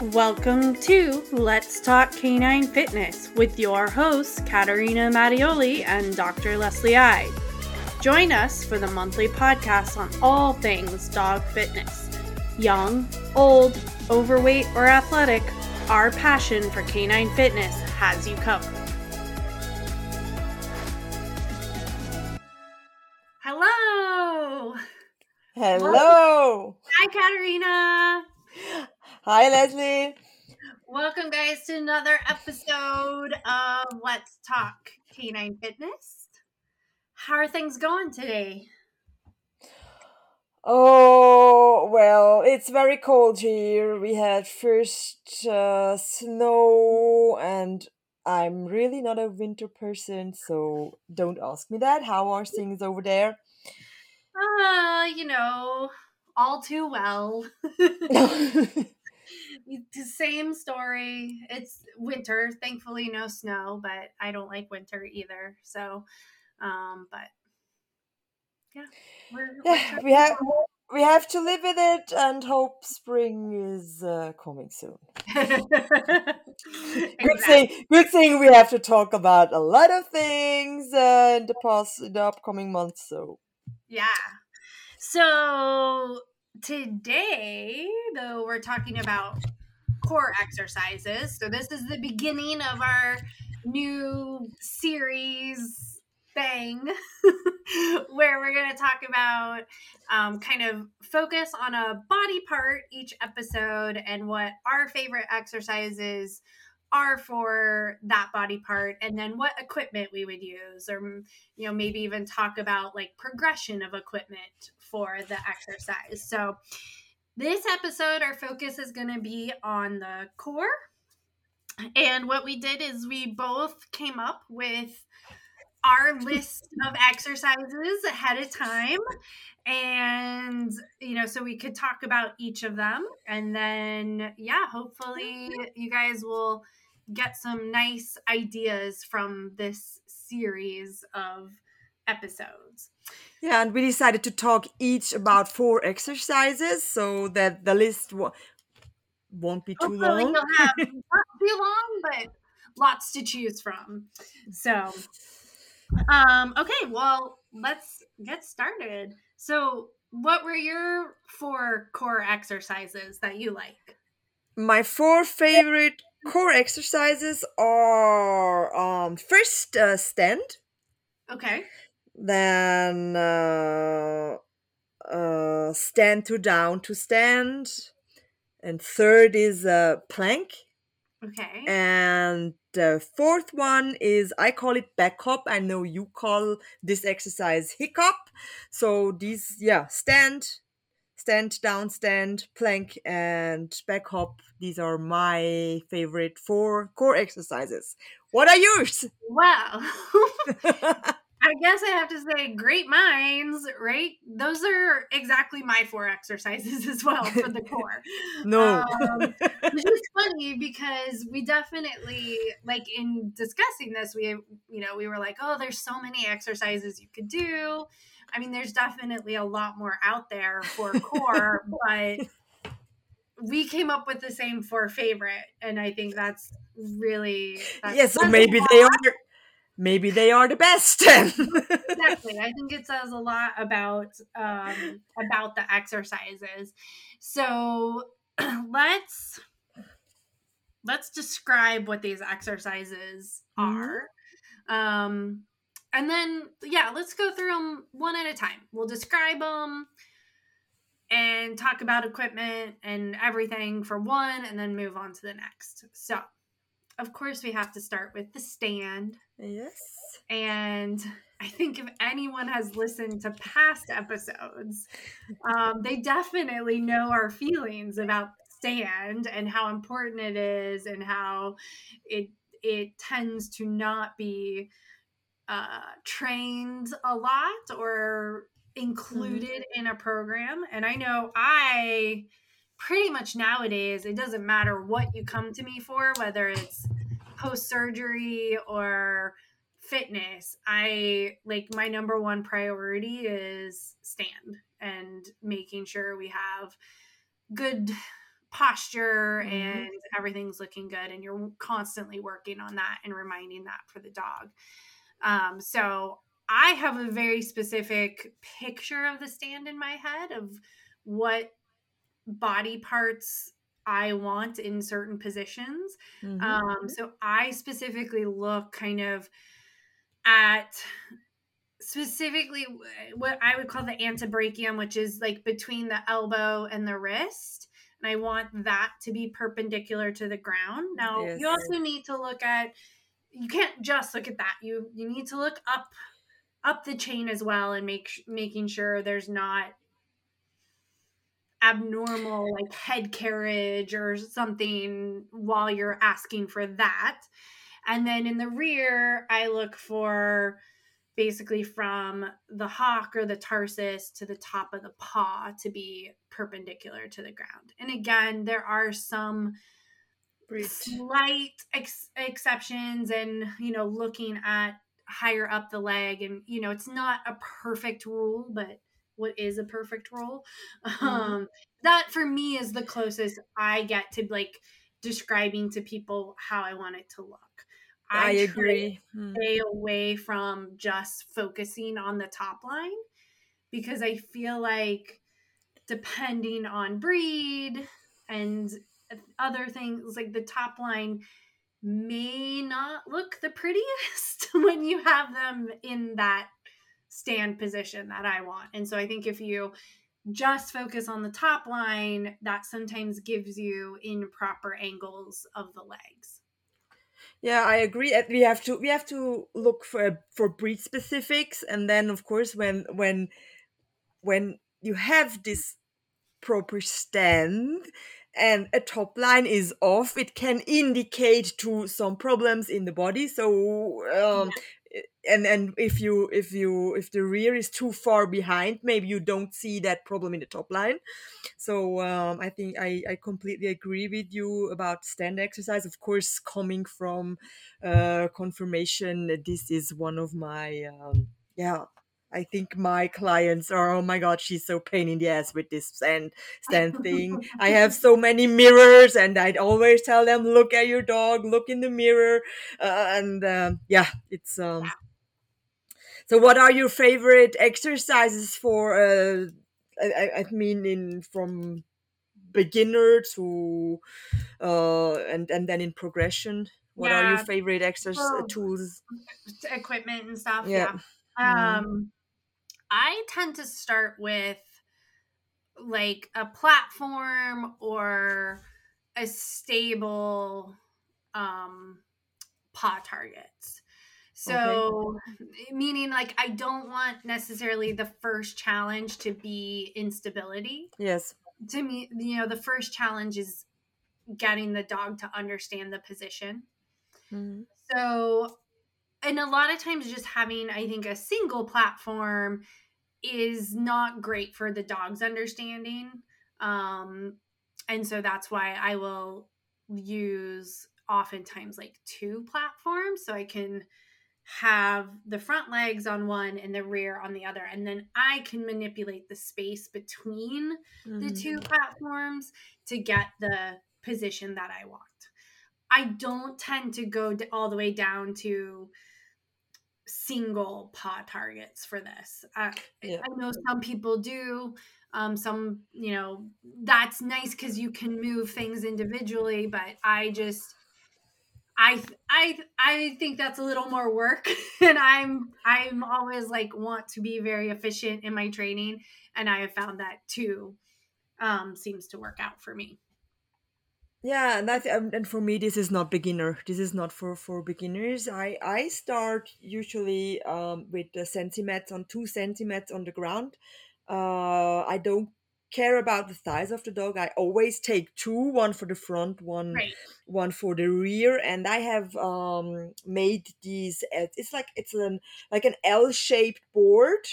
Welcome to Let's Talk Canine Fitness with your hosts, Katerina Mattioli and Dr. Leslie I. Join us for the monthly podcast on all things dog fitness. Young, old, overweight, or athletic, our passion for canine fitness has you covered. Hi, Leslie. Welcome, guys, to another episode of Let's Talk Canine Fitness. How are things going today? Oh, well, it's very cold here. We had first uh, snow, and I'm really not a winter person, so don't ask me that. How are things over there? Uh, you know, all too well. the same story. It's winter. Thankfully, no snow, but I don't like winter either. So, um, but yeah, we're, we're yeah, we have we have to live with it and hope spring is uh, coming soon. Good thing, good thing we have to talk about a lot of things uh, in the past, in the upcoming months. So yeah. So today, though, we're talking about core exercises. So this is the beginning of our new series thing where we're going to talk about um, kind of focus on a body part each episode and what our favorite exercises are for that body part and then what equipment we would use or you know maybe even talk about like progression of equipment for the exercise so this episode, our focus is going to be on the core. And what we did is we both came up with our list of exercises ahead of time. And, you know, so we could talk about each of them. And then, yeah, hopefully you guys will get some nice ideas from this series of episodes. Yeah, and we decided to talk each about four exercises so that the list w- won't be too Hopefully long. You'll have not too long, but lots to choose from. So, um, okay, well, let's get started. So, what were your four core exercises that you like? My four favorite core exercises are um, first uh, stand, Okay. Then uh, uh, stand to down to stand, and third is uh, plank, Okay. and the fourth one is I call it back hop. I know you call this exercise hiccup. So these, yeah, stand, stand, down, stand, plank, and back hop. These are my favorite four core exercises. What are yours? Well, I guess I have to say, great minds, right? Those are exactly my four exercises as well for the core. no. Um, which is funny because we definitely like in discussing this we you know we were like oh there's so many exercises you could do i mean there's definitely a lot more out there for core but we came up with the same four favorite and i think that's really that's, yes, so maybe they are. Maybe they are the best. exactly. I think it says a lot about um about the exercises. So let's let's describe what these exercises Mhm. are. Um and then yeah let's go through them one at a time. We'll describe them and talk about equipment and everything for one and then move on to the next. So of course we have to start with the stand yes. and I think if anyone has listened to past episodes, um, they definitely know our feelings about stand and how important it is, and how it it tends to not be uh, trained a lot or included in a program. And I know I pretty much nowadays it doesn't matter what you come to me for, whether it's post surgery or fitness, I like my number one priority is stand and making sure we have good posture Mhm. and everything's looking good and you're constantly working on that and reminding that for the dog um, so i have a very specific picture of the stand in my head of what body parts i want in certain positions Mhm. um, so I specifically look kind of at specifically what I would call the antebrachium, which is like between the elbow and the wrist. And I want that to be perpendicular to the ground. Now, Yes. you also need to look at you can't just look at that. You you need to look up up the chain as well and make making sure there's not abnormal like head carriage or something while you're asking for that. And then in the rear, I look for basically from the hock or the tarsus to the top of the paw to be perpendicular to the ground. And again, there are some slight ex- exceptions and you know looking at higher up the leg and you know it's not a perfect rule but what is a perfect rule um that for me is the closest i get to like describing to people how i want it to look I, try agree. to Mm. stay away from just focusing on the top line because i feel like depending on breed and other things like the top line may not look the prettiest when you have them in that stand position that I want. And so I think if you just focus on the top line, that sometimes gives you improper angles of the legs. Yeah, I agree. We have to we have to look for for breed specifics, and then of course when when when you have this proper stand and a top line is off, it can indicate to some problems in the body. So um, and and if you if you if the rear is too far behind, maybe you don't see that problem in the top line. So um, I think I, I completely agree with you about stand exercise. Of course, coming from uh, conformation, this is one of my um, yeah. I think my clients are oh my god, she's so pain in the ass with this stand stand thing. I have so many mirrors, and I'd always tell them, look at your dog, look in the mirror, uh, and um, yeah, it's um. So, what are your favorite exercises for? Uh, I, I- mean, in from beginner to uh, and and then in progression. What are your favorite exercise Well, tools? Equipment and stuff. Yeah. Yeah. Um I tend to start with like a platform or a stable um paw targets. So meaning like I don't want necessarily the first challenge to be instability. Yes. To me, you know, the first challenge is getting the dog to understand the position. Mhm. So, and a lot of times just having, I think, a single platform is not great for the dog's understanding. Um, and so that's why I will use oftentimes like two platforms so I can have the front legs on one and the rear on the other. And then I can manipulate the space between the Mhm. two platforms to get the position that I want. I don't tend to go all the way down to single paw targets for this. Uh, Yeah. I know some people do. Um, some, you know, that's nice because you can move things individually, but I just, I, I, I think that's a little more work, and I'm, I'm always like want to be very efficient in my training, and I have found that too, um, seems to work out for me. Yeah, and I th- um, and for me this is not beginner. This is not for for beginners. I I start usually um with the centimeters on two centimeters on the ground. Uh, I don't care about the size of the dog. I always take two, one for the front, one Right. one for the rear, and I have um made these. It's like it's an like an L-shaped board.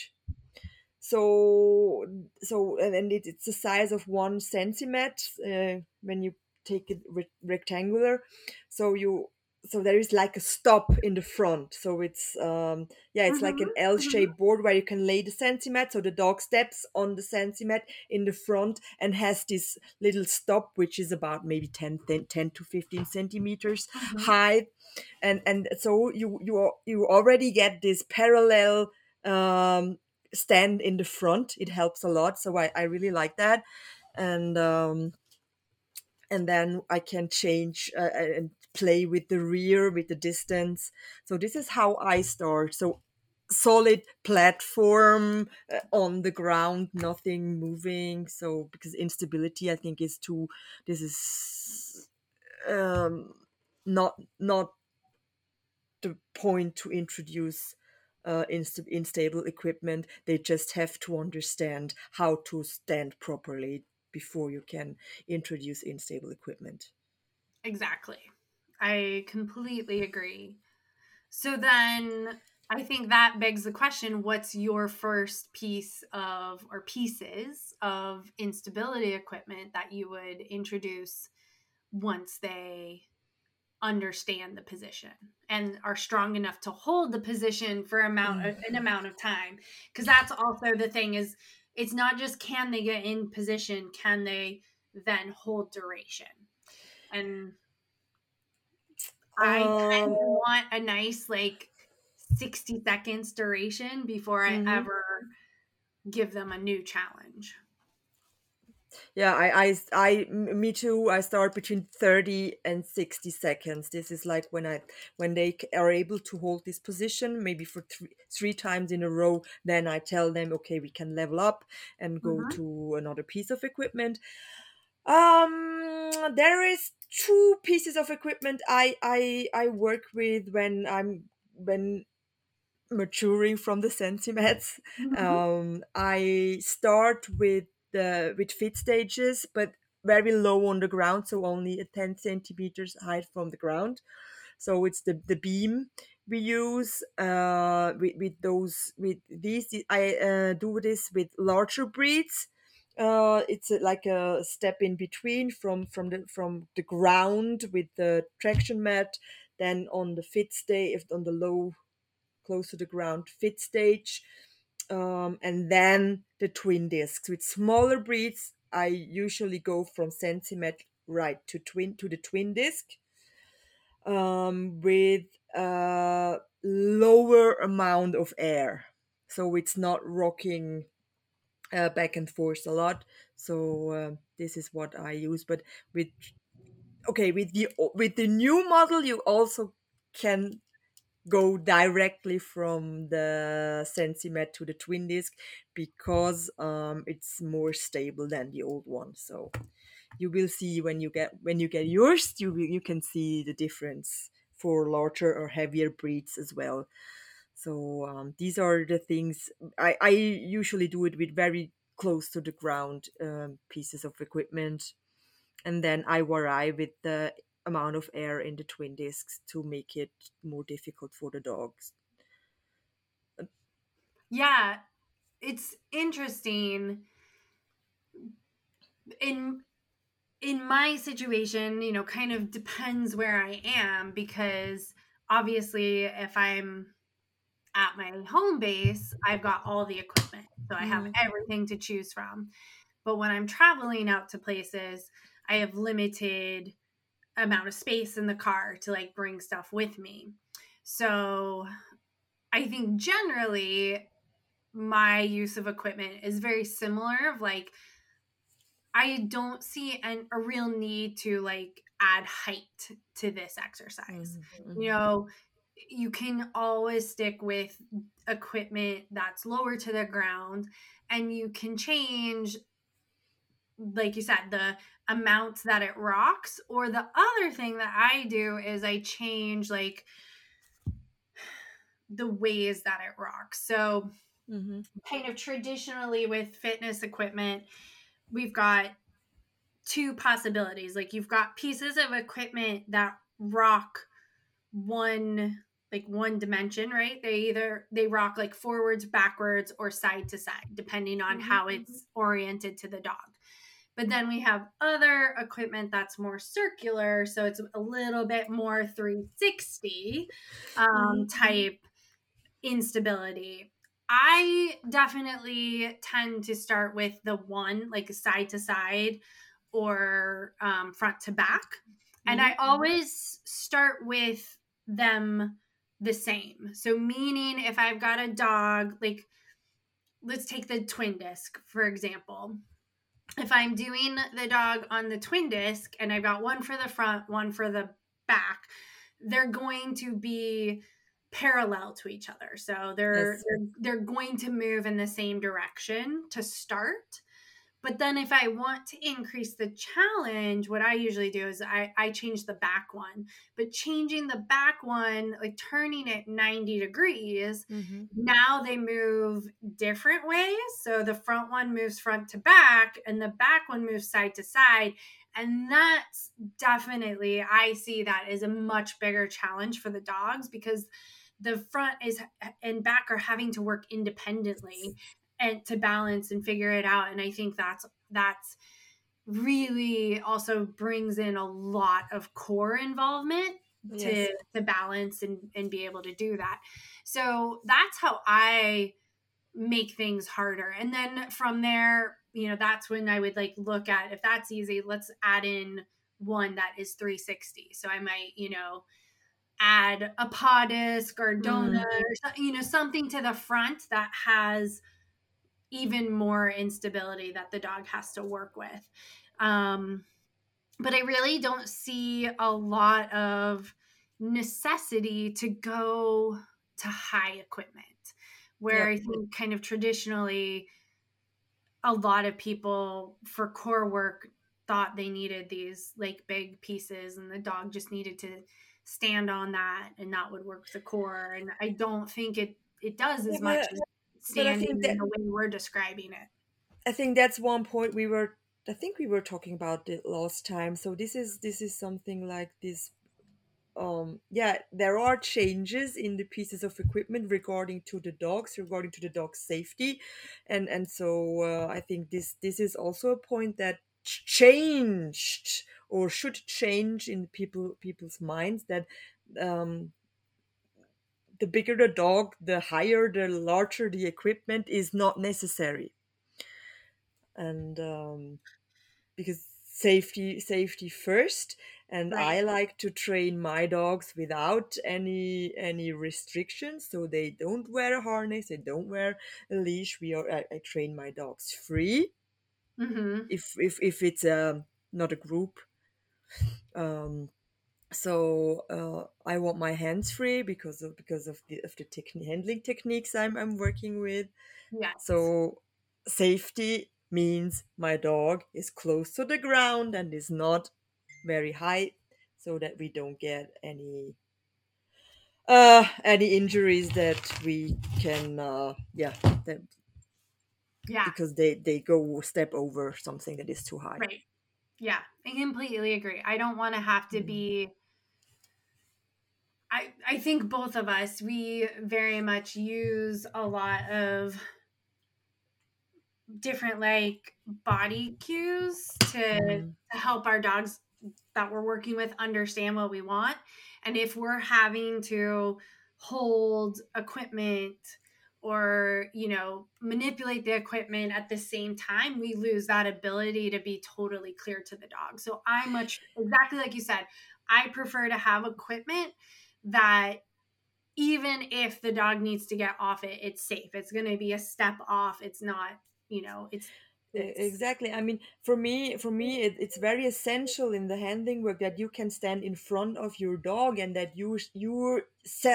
So so and, and it, it's the size of one centimeter uh, when you take it re- rectangular. So you so there is like a stop in the front so it's um yeah it's like an Mhm, mhm. l-shaped board where you can lay the sentimet so the dog steps on the sentimet in the front and has this little stop which is about maybe 10 10, 10 to 15 centimeters Mhm. high and and so you you you already get this parallel um stand in the front it helps a lot so i i really like that and um and then I can change uh, and play with the rear, with the distance. So this is how I start. So solid platform uh, on the ground, nothing moving. So because instability, I think is too. This is um, not not the point to introduce. Uh, inst- unstable equipment, they just have to understand how to stand properly before you can introduce unstable equipment. Exactly. I completely agree. So then I think that begs the question what's your first piece of or pieces of instability equipment that you would introduce once they understand the position and are strong enough to hold the position for amount Mm. an amount of time because that's also the thing is it's not just can they get in position can they then hold duration and I kind Um, of want a nice like 60 seconds duration before I Mhm. ever give them a new challenge. Yeah, I, I i me too. I start between thirty and sixty seconds. This is like when I, when they are able to hold this position, maybe for three, three times in a row. Then I tell them, okay, we can level up and go Mhm. to another piece of equipment. Um, there is two pieces of equipment I, I, I work with when I'm when maturing from the sentimets. Mhm. Um, I start with the with fit stages, but very low on the ground, so only a 10 centimeters height from the ground. So it's the the beam we use uh, with with those with these. I uh, do this with larger breeds. Uh, it's a, like a step in between from from the from the ground with the traction mat, then on the fit stage on the low close to the ground fit stage um, and then the twin discs. With smaller breeds i usually go from centimet right to twin to the twin disc um, with a lower amount of air. So it's not rocking uh, back and forth a lot. So uh, this is what i use. But with okay with the with the new model you also can go directly from the Sensimet to the twin disc because um, it's more stable than the old one. So you will see when you get when you get yours, you you can see the difference for larger or heavier breeds as well. So um, these are the things I, I usually do it with very close to the ground um, pieces of equipment, and then I vary with the amount of air in the twin discs to make it more difficult for the dogs. Yeah, it's interesting in in my situation, you know, kind of depends where I am because obviously if I'm at my home base, I've got all the equipment. So I have Mhm. everything to choose from. But when I'm traveling out to places, I have limited amount of space in the car to like bring stuff with me. So I think generally my use of equipment is very similar of like I don't see an, a real need to like add height to this exercise. Mhm. You know, you can always stick with equipment that's lower to the ground and you can change like you said the amount that it rocks or the other thing that I do is I change like the ways that it rocks. So Mhm. kind of traditionally with fitness equipment, we've got two possibilities. Like you've got pieces of equipment that rock one like one dimension, right? They either they rock like forwards, backwards, or side to side, depending on Mhm, how it's oriented to the dog. But then we have other equipment that's more circular, so it's a little bit more 360 um, mm-hmm. type instability. I definitely tend to start with the one, like side to side or um, front to back. Mm-hmm. And I mm-hmm. always start with them the same. So, meaning if I've got a dog, like let's take the twin disc, for example. If I'm doing the dog on the twin disc and I've got one for the front, one for the back, they're going to be parallel to each other. So they're, yes. they're they're going to move in the same direction to start. But then if I want to increase the challenge, what I usually do is I, I change the back one. But changing the back one, like turning it 90 degrees, mm-hmm. now they move different ways. So the front one moves front to back, and the back one moves side to side. And that's definitely, I see that as a much bigger challenge for the dogs because the front is and back are having to work independently and to balance and figure it out and i think that's that's really also brings in a lot of core involvement yes. to to balance and and be able to do that so that's how i make things harder and then from there you know that's when i would like look at if that's easy let's add in one that is 360 so i might you know add a paw disc or donut mm. or you know something to the front that has even more instability that the dog has to work with. Um, but I really don't see a lot of necessity to go to high equipment, where I think kind of traditionally a lot of people for core work thought they needed these like big pieces and the dog just needed to stand on that and that would work the core and i don't think it it does as yeah, much as standing that, in the way we're describing it. I think that's one point we were I think we were talking about it last time. So this is this is something like this um yeah there are changes in the pieces of equipment regarding to the dogs regarding to the dog's safety and and so uh, i think this this is also a point that changed or should change in people people's minds that um the bigger the dog, the higher, the larger the equipment is not necessary. And um, because safety, safety first. And right. I like to train my dogs without any any restrictions, so they don't wear a harness, they don't wear a leash. We are I, I train my dogs free. Mm-hmm. If if if it's a um, not a group. Um, so uh, I want my hands free because of because of the of the techni- handling techniques I'm I'm working with. Yeah. So safety means my dog is close to the ground and is not very high, so that we don't get any uh any injuries that we can uh yeah that yeah because they they go step over something that is too high right yeah, I completely agree. I don't want to have to mm. be I I think both of us we very much use a lot of different like body cues to, mm. to help our dogs that we're working with understand what we want. And if we're having to hold equipment or you know manipulate the equipment at the same time we lose that ability to be totally clear to the dog. So i much exactly like you said i prefer to have equipment that even if the dog needs to get off it it's safe. It's going to be a step off. It's not you know it's exactly i mean for me for me it, it's very essential in the handling work that you can stand in front of your dog and that you you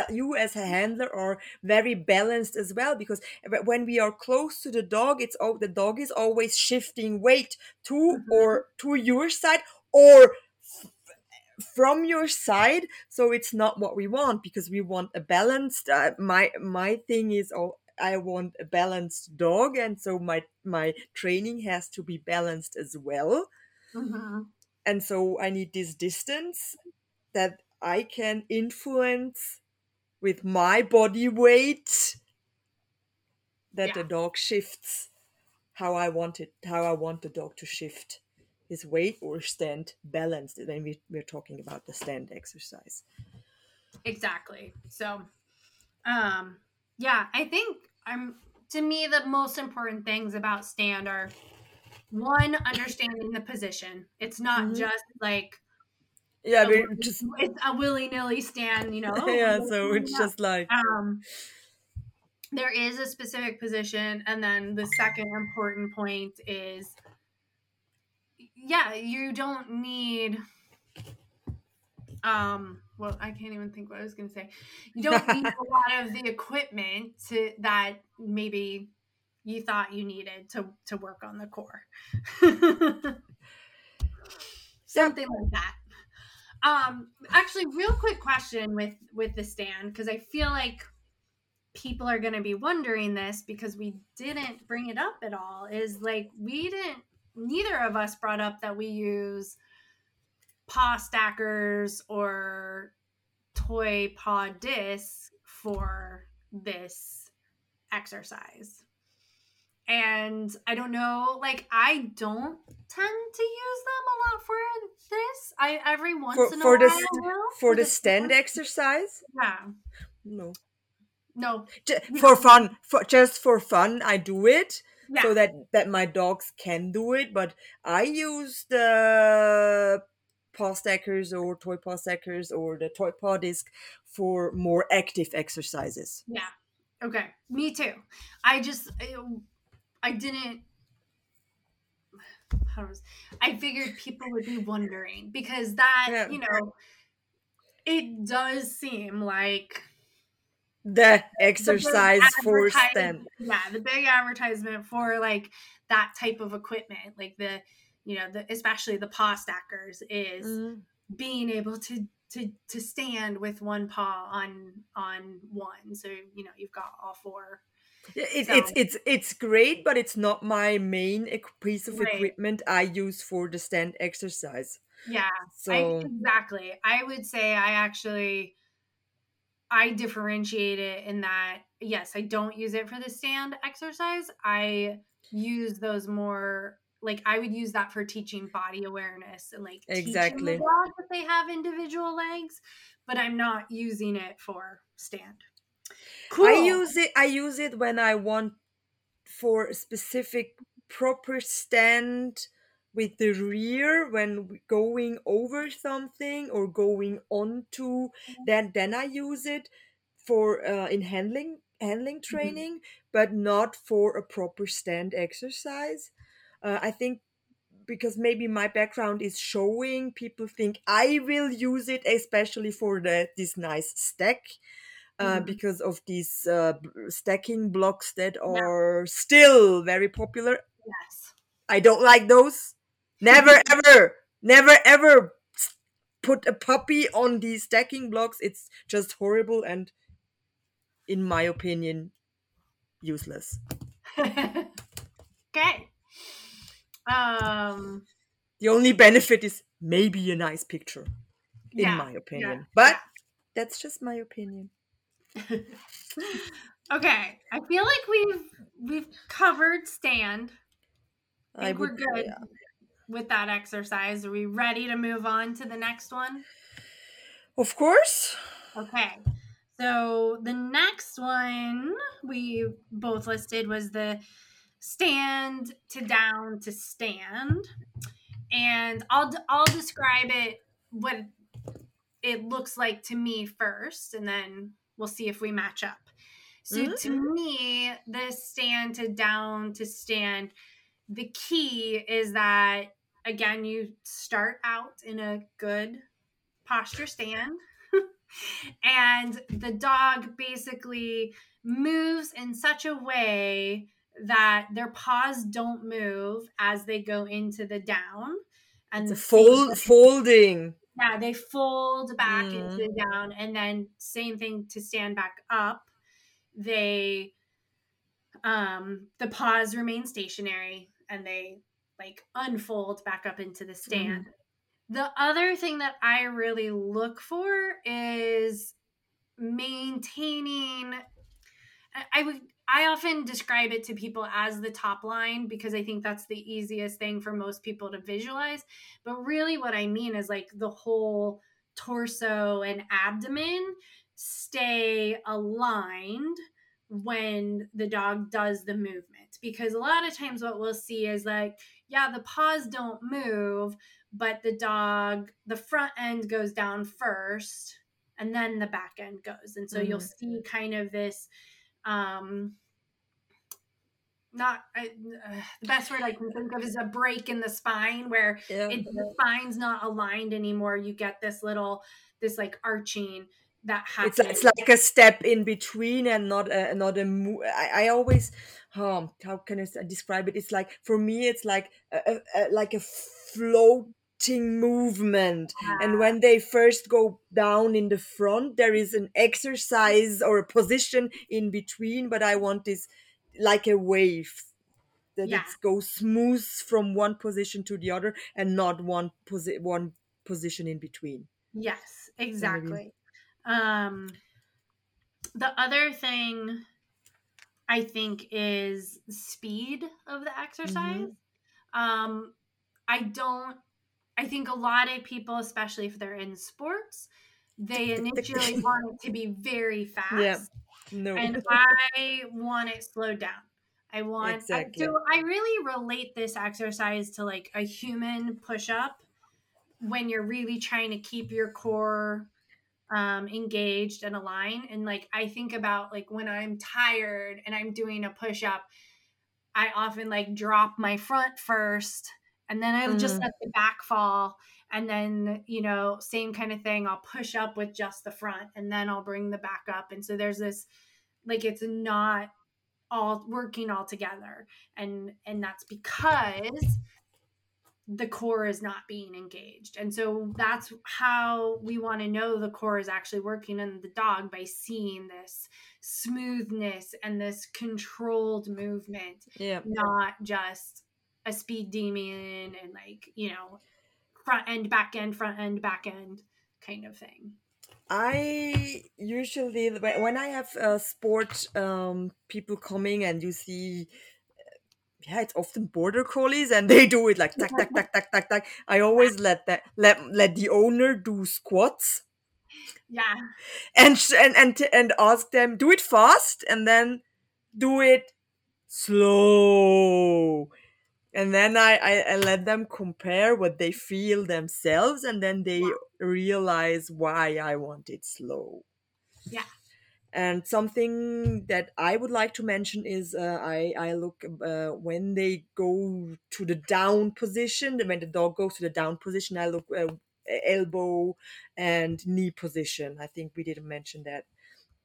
you as a handler are very balanced as well because when we are close to the dog it's all the dog is always shifting weight to mm-hmm. or to your side or from your side so it's not what we want because we want a balanced uh, my my thing is all I want a balanced dog, and so my my training has to be balanced as well. Mm-hmm. And so I need this distance that I can influence with my body weight that yeah. the dog shifts how I want it, how I want the dog to shift. his weight or stand balanced when we, we're talking about the stand exercise. Exactly. So, um, yeah, I think I'm to me the most important things about stand are one understanding the position. It's not Mhm. just like Yeah, a just it's a willy nilly stand. You know. yeah. So it's just like um there is a specific position and then the second important point is yeah you don't need um well i can't even think what i was going to say. You don't need a lot of the equipment to that maybe you thought you needed to to work on the core. Something like that. Um actually real quick question with with the stand because i feel like people are going to be wondering this because we didn't bring it up at all is like we didn't neither of us brought up that we use paw stackers or toy paw discs for this exercise. And i don't know like i don't tend to use them a lot for this. I every once for, in a for while the will. for the stand exercise. yeah. No, no. For fun, for just for fun, I do it. yeah. so that that my dogs can do it but i use the paw stackers or toy paw stackers or the toy paw disc for more active exercises Yeah. Okay. Me too. I just I, I didn't how was I figured people would be wondering because that, Yeah. you know, it does seem like the the exercise for advertise- stand Yeah, the big advertisement for like that type of equipment, like the you know, the especially the paw stackers is Mhm. being able to to to stand with one paw on on one. So, you know, you've got all four Yeah, it, So- it's it's it's great but it's not my main piece of Right. equipment i use for the stand exercise Yeah, so I, exactly. I would say I actually I differentiate it in that yes, I don't use it for the stand exercise. I use those more like I would use that for teaching body awareness and like teaching Exactly. the dog that they have individual legs, but I'm not using it for stand. Cool. I use it. I use it when I want for a specific proper stand with the rear when going over something or going onto. Then then I use it for uh, in handling handling training, but not for a proper stand exercise. Uh, I think because maybe my background is showing people think I will use it especially for the this nice stack uh, Mhm. because of these uh, stacking blocks that are still very popular. yes. I don't like those. Never ever, never ever put a puppy on these stacking blocks. It's just horrible and, in my opinion, useless. Um The only benefit is maybe a nice picture, in yeah. my opinion. yeah, but that's just my opinion. okay, I feel like we've we've covered stand. I I think we're good with that exercise. Are we ready to move on to the next one? Of course. Okay. So the next one we both listed was the stand to down to stand. And I'll I'll describe it what it looks like to me first and then we'll see if we match up. So Mhm. to me, the stand to down to stand the key is that again you start out in a good posture stand and the dog basically moves in such a way that their paws don't move as they go into the down and the fold, folding. yeah they fold back Mm. into the down and then same thing to stand back up they um the paws remain stationary and they like unfold back up into the stand the other thing that i really look for is maintaining i would I often describe it to people as the top line because I think that's the easiest thing for most people to visualize. But really, what I mean is like the whole torso and abdomen stay aligned when the dog does the movement. Because a lot of times, what we'll see is like, yeah, the paws don't move, but the dog, the front end goes down first and then the back end goes. And so mm-hmm. you'll see kind of this um not I, uh, the best word I can think of is a break in the spine where yeah. it, the spine's not aligned anymore. You get this little, this like arching that happens. It's, it's like a step in between and not a not a move. I, I always, um, how can I describe it? It's like for me, it's like a, a, a like a movement. And when they first go down in the front, there is an exercise or a position in between. But I want this like a wave that yeah. it goes smooth from one position to the other and not one posi- one position in between yes exactly um the other thing i think is speed of the exercise mm-hmm. um i don't i think a lot of people especially if they're in sports they initially want it to be very fast yeah no. And I want it slowed down. I want exactly. I, so I really relate this exercise to like a human push up when you're really trying to keep your core um, engaged and aligned. And like I think about like when I'm tired and I'm doing a push up, I often like drop my front first and then I mm. just let the back fall. And then, you know, same kind of thing. I'll push up with just the front and then I'll bring the back up. And so there's this like it's not all working all together. And and that's because the core is not being engaged. And so that's how we want to know the core is actually working in the dog by seeing this smoothness and this controlled movement. Yeah. Not just a speed demon and like, you know, front end, back end, front end, back end kind of thing. I usually when I have uh, sport um, people coming and you see yeah, it's often border collies and they do it like tack tack tack tack tack tack. I always let that let let the owner do squats. Yeah. And and and and ask them do it fast and then do it slow. And then I, I, I let them compare what they feel themselves and then they wow. realize why I want it slow. Yeah. And something that I would like to mention is uh, I, I look uh, when they go to the down position, when the dog goes to the down position, I look uh, elbow and knee position. I think we didn't mention that.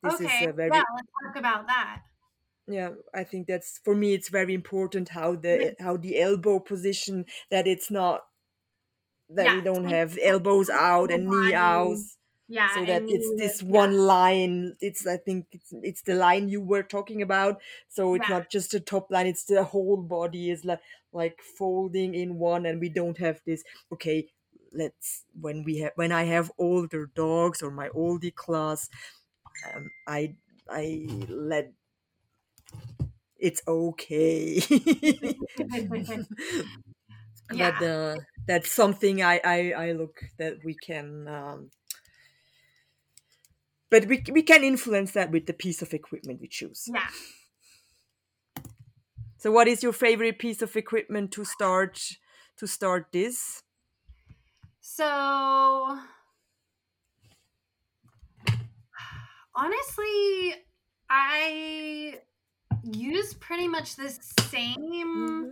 This okay. is very, yeah, let's talk about that. Yeah, I think that's for me. It's very important how the how the elbow position that it's not that yeah, we don't have elbows out and knee out yeah so that it's this one yeah. line it's i think it's it's the line you were talking about so it's yeah. not just a top line it's the whole body is like like folding in one and we don't have this okay let's when we have when i have older dogs or my oldie class um, i i let it's okay. Yeah. but uh, that's something I, I i look that we can um, but we, we can influence that with the piece of equipment we choose. Yeah. So what is your favorite piece of equipment to start to start this? So honestly i use pretty much the same mm-hmm.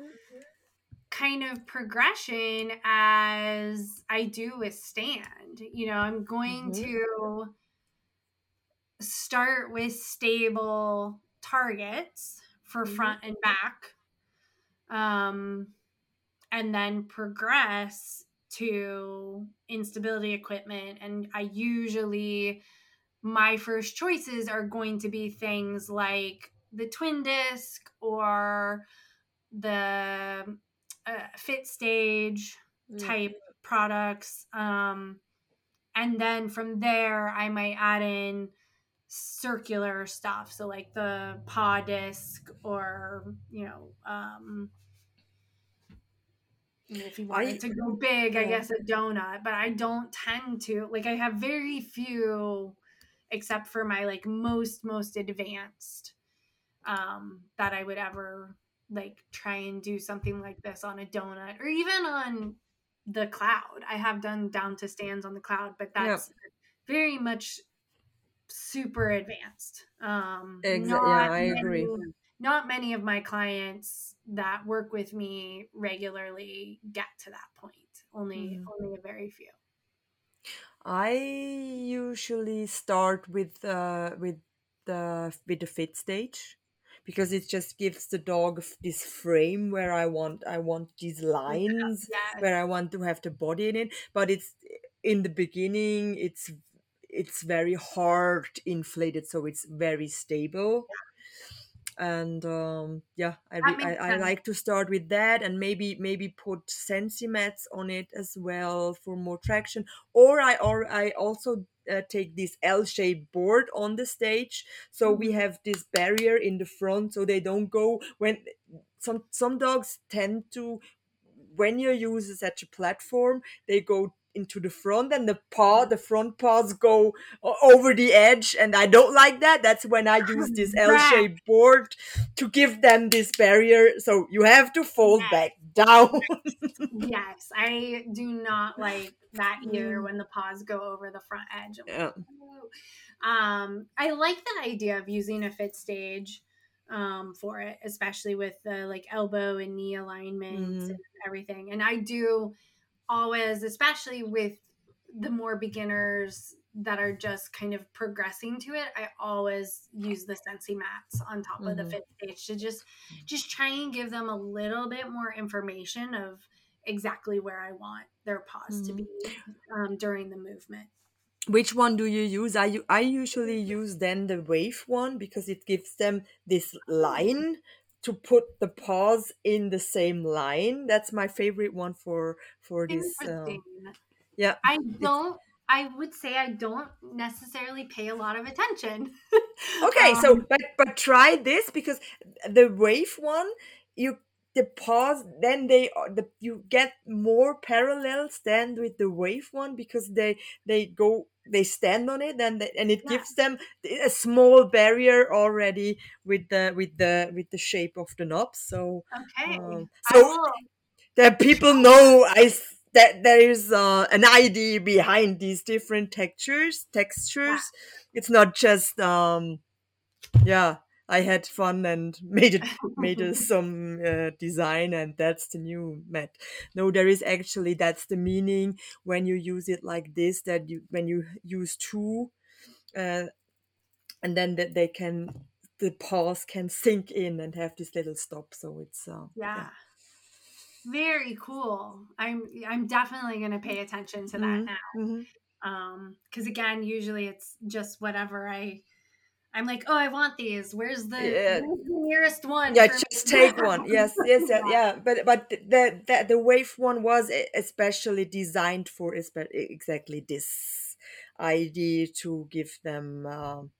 kind of progression as I do with stand. You know, I'm going mm-hmm. to start with stable targets for mm-hmm. front and back. Um, and then progress to instability equipment. And I usually, my first choices are going to be things like the twin disc or the uh, fit stage mm. type products um, and then from there i might add in circular stuff. So like the paw disc or, you know, um if you wanted I- to go big, I guess a donut, but I don't tend to like I have very few except for my like most most advanced um that I would ever like try and do something like this on a donut or even on the cloud. I have done down to stands on the cloud, but Yeah. that's very much super advanced. Um Exa- not yeah, I agree. Not many of my clients that work with me regularly get to that point. Only Mhm. only a very few. I usually start with uh, with the with the fit stage because it just gives the dog this frame where I want I want these lines Yes. where I want to have the body in it. But it's in the beginning it's it's very hard inflated, so it's very stable. And um, yeah, I, re- I I like to start with that, and maybe maybe put sensi mats on it as well for more traction. Or I or I also uh, take this L-shaped board on the stage, so we Mhm. have this barrier in the front, so they don't go when some some dogs tend to when you use such a platform, they go into the front and the paw, the front paws go over the edge, and I don't like that. That's when I use this L-shaped board to give them this barrier. So you have to fold Yes. back down. yes, I do not like that either Mm. when the paws go over the front edge. Yeah. Um, I like the idea of using a fit stage um, for it, especially with the like elbow and knee alignments Mhm. and everything. And I do always, especially with the more beginners that are just kind of progressing to it, I always use the Sensi mats on top of the Mhm. fit stage to just just try and give them a little bit more information of exactly where I want their paws to Mhm. be um, during the movement. Which one do you use? I I usually use then the wave one because it gives them this line to put the paws in the same line. That's my favorite one for for this. Uh, yeah, I don't. I would say I don't necessarily pay a lot of attention. Okay, so Um, but but try this because the wave one, you the pause, then they the you get more parallels than with the wave one because they they go they stand on it and they, and it Yeah. gives them a small barrier already with the with the with the shape of the knobs. So okay. um, so that people know I that there is uh, an idea behind these different textures textures. It's not just um yeah I had fun and made it made a, some uh, design and that's the new mat. No, there is actually that's the meaning when you use it like this that you when you use two uh, and then that they can the paws can sink in and have this little stop so it's uh, Yeah. Very cool. I'm I'm definitely going to pay attention to that Mhm, now. mhm. Um cuz again, usually it's just whatever I I'm like, "Oh, I want these. Where's the, Yeah. where's the nearest one?" Yeah, for me?" just take one. Yes, yes, yeah, yeah. But but the the the wave one was especially designed for exactly this idea to give them um,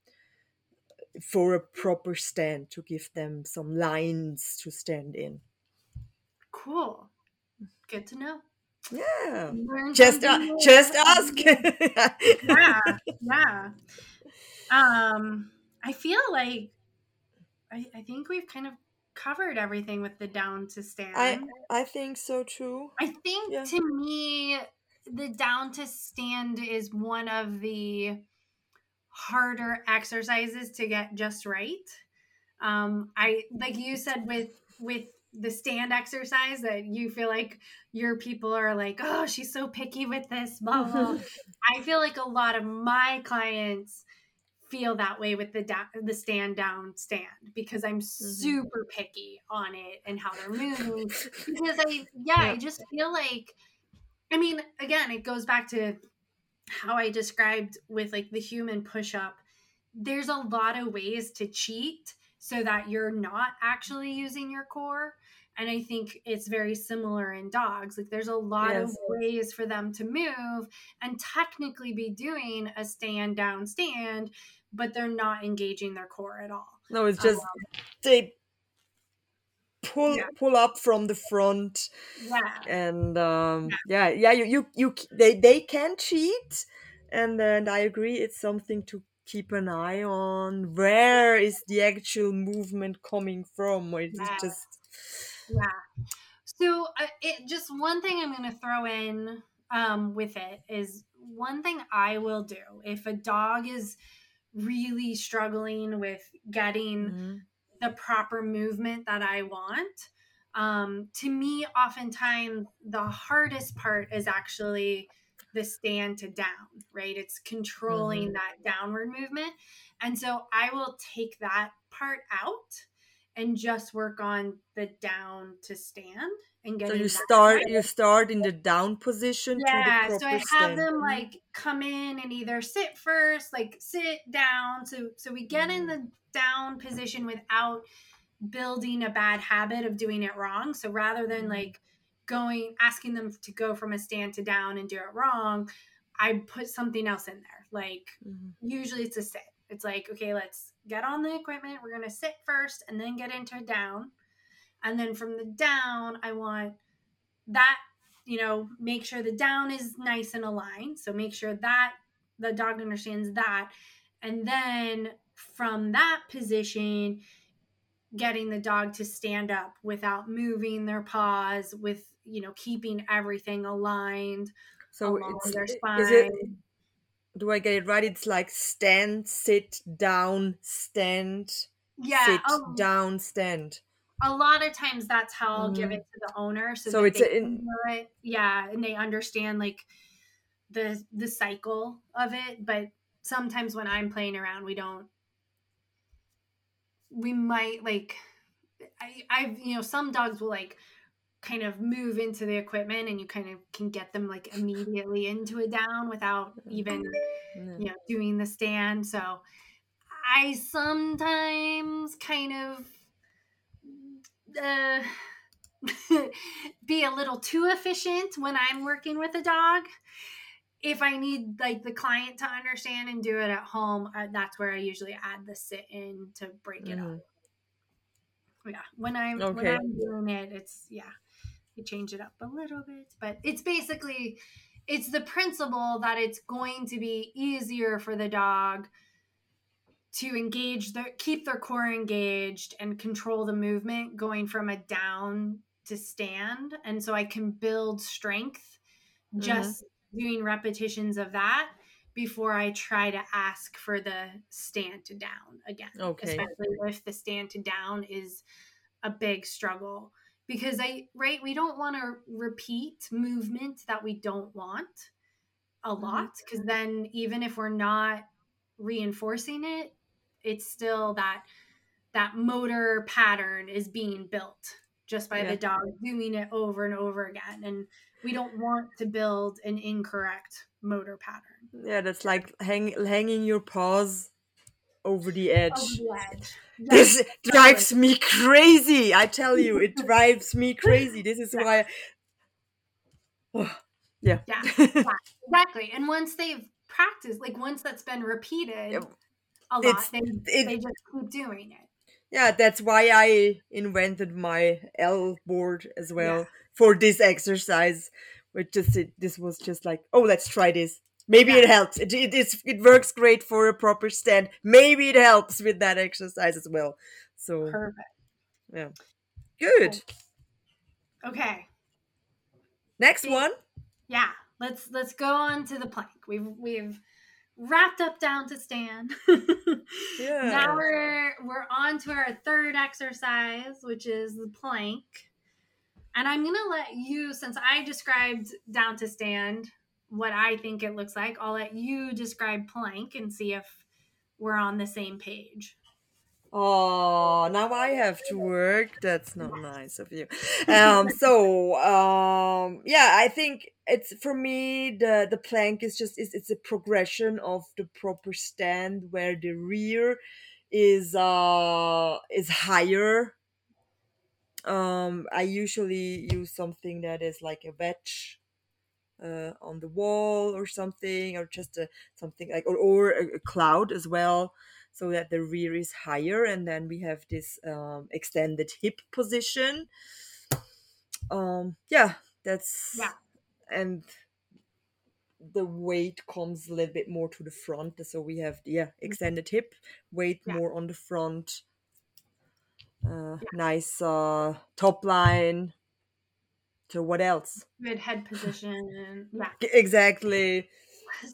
for a proper stand to give them some lines to stand in. Cool. Good to know. Yeah, Learn just uh, just ask. yeah, yeah. Um, I feel like I, I think we've kind of covered everything with the down to stand. I I think so too. I think Yeah. to me, the down to stand is one of the harder exercises to get just right. Um, I like you said with with the stand exercise that you feel like your people are like, oh, she's so picky with this, blah blah. blah." I feel like a lot of my clients feel that way with the da- the stand down stand because I'm mm-hmm. super picky on it and how they're moving because I yeah, I just feel like I mean again it goes back to how I described with like the human push up there's a lot of ways to cheat so that you're not actually using your core and i think it's very similar in dogs like there's a lot of ways for them to move and technically be doing a stand down stand but they're not engaging their core at all. No, it's just they pull Yeah. pull up from the front Yeah. and um yeah yeah you you, you they they can cheat and and i agree it's something to keep an eye on where is the actual movement coming from or is it Yeah. just Yeah. So uh, it just one thing I'm going to throw in um, with it is one thing I will do if a dog is really struggling with getting Mhm. the proper movement that I want. Um, to me, oftentimes the hardest part is actually the stand to down, right? It's controlling that downward movement. And so I will take that part out and just work on the down to stand and get. so you start right. you start in the down position Yeah, to the so I have stand them like come in and either sit first, like sit down. So so we get in the down position without building a bad habit of doing it wrong. So rather than Mhm. like going asking them to go from a stand to down and do it wrong, I put something else in there. Like Mhm. usually it's a sit. It's like, okay, let's get on the equipment. We're going to sit first and then get into down. And then from the down, I want that, you know, make sure the down is nice and aligned. So make sure that the dog understands that. And then from that position, getting the dog to stand up without moving their paws, with, you know, keeping everything aligned so along it's their is spine. it do i get it right it's like stand sit down stand yeah. sit um, down stand a lot of times that's how I'll give Mhm. it to the owner so, So it's a- can it. Yeah, and they understand like the the cycle of it. But sometimes when I'm playing around, we don't. We might like, I I've you know some dogs will like kind of move into the equipment and you kind of can get them like immediately into a down without even Yeah. you know doing the stand. So i sometimes kind of uh, be a little too efficient when i'm working with a dog. If i need like the client to understand and do it at home uh, that's where i usually add the sit in to break it up. Yeah when i'm when i'm doing it it's yeah you change it up a little bit but it's basically it's the principle that it's going to be easier for the dog to engage their keep their core engaged and control the movement going from a down to stand. And so i can build strength just mm-hmm. doing repetitions of that before i try to ask for the stand to down again Okay. especially if the stand to down is a big struggle because I right we don't want to repeat movement that we don't want a mm-hmm. lot because then even if we're not reinforcing it it's still that that motor pattern is being built just by Yeah. the dog doing it over and over again and we don't want to build an incorrect motor pattern Yeah, that's like hang, hanging your paws over the edge. over the edge This drives me crazy. I tell you, it drives me crazy. This is Yeah. why. Oh, yeah. Yeah. Exactly. And once they've practiced, like once that's been repeated a lot, it's- they, it- they just keep doing it. yeah, that's why I invented my L board as well Yeah. for this exercise. Which just it, this was just like, oh, let's try this. Maybe Yeah. it helps. It, it it's, it works great for a proper stand. Maybe it helps with that exercise as well. So Perfect. Yeah. Good. Okay. Next one. Yeah. Let's let's go on to the plank. We've we've wrapped up down to stand. Yeah. Now we're we're on to our third exercise, which is the plank. And I'm gonna let you, since I described down to stand, what I think it looks like, I'll let you describe plank and see if we're on the same page. Oh, now I have to work. That's not nice of you. Um, so um, yeah, I think it's for me the the plank is just is it's a progression of the proper stand where the rear is uh is higher. Um, I usually use something that is like a wedge uh, on the wall or something, or just a, something like, or, or a, cloud as well, so that the rear is higher, and then we have this um, extended hip position. Um, yeah, that's Yeah. and the weight comes a little bit more to the front so we have yeah extended hip weight Yeah. more on the front uh, nice uh, top line so what else Good head position. Yeah. Exactly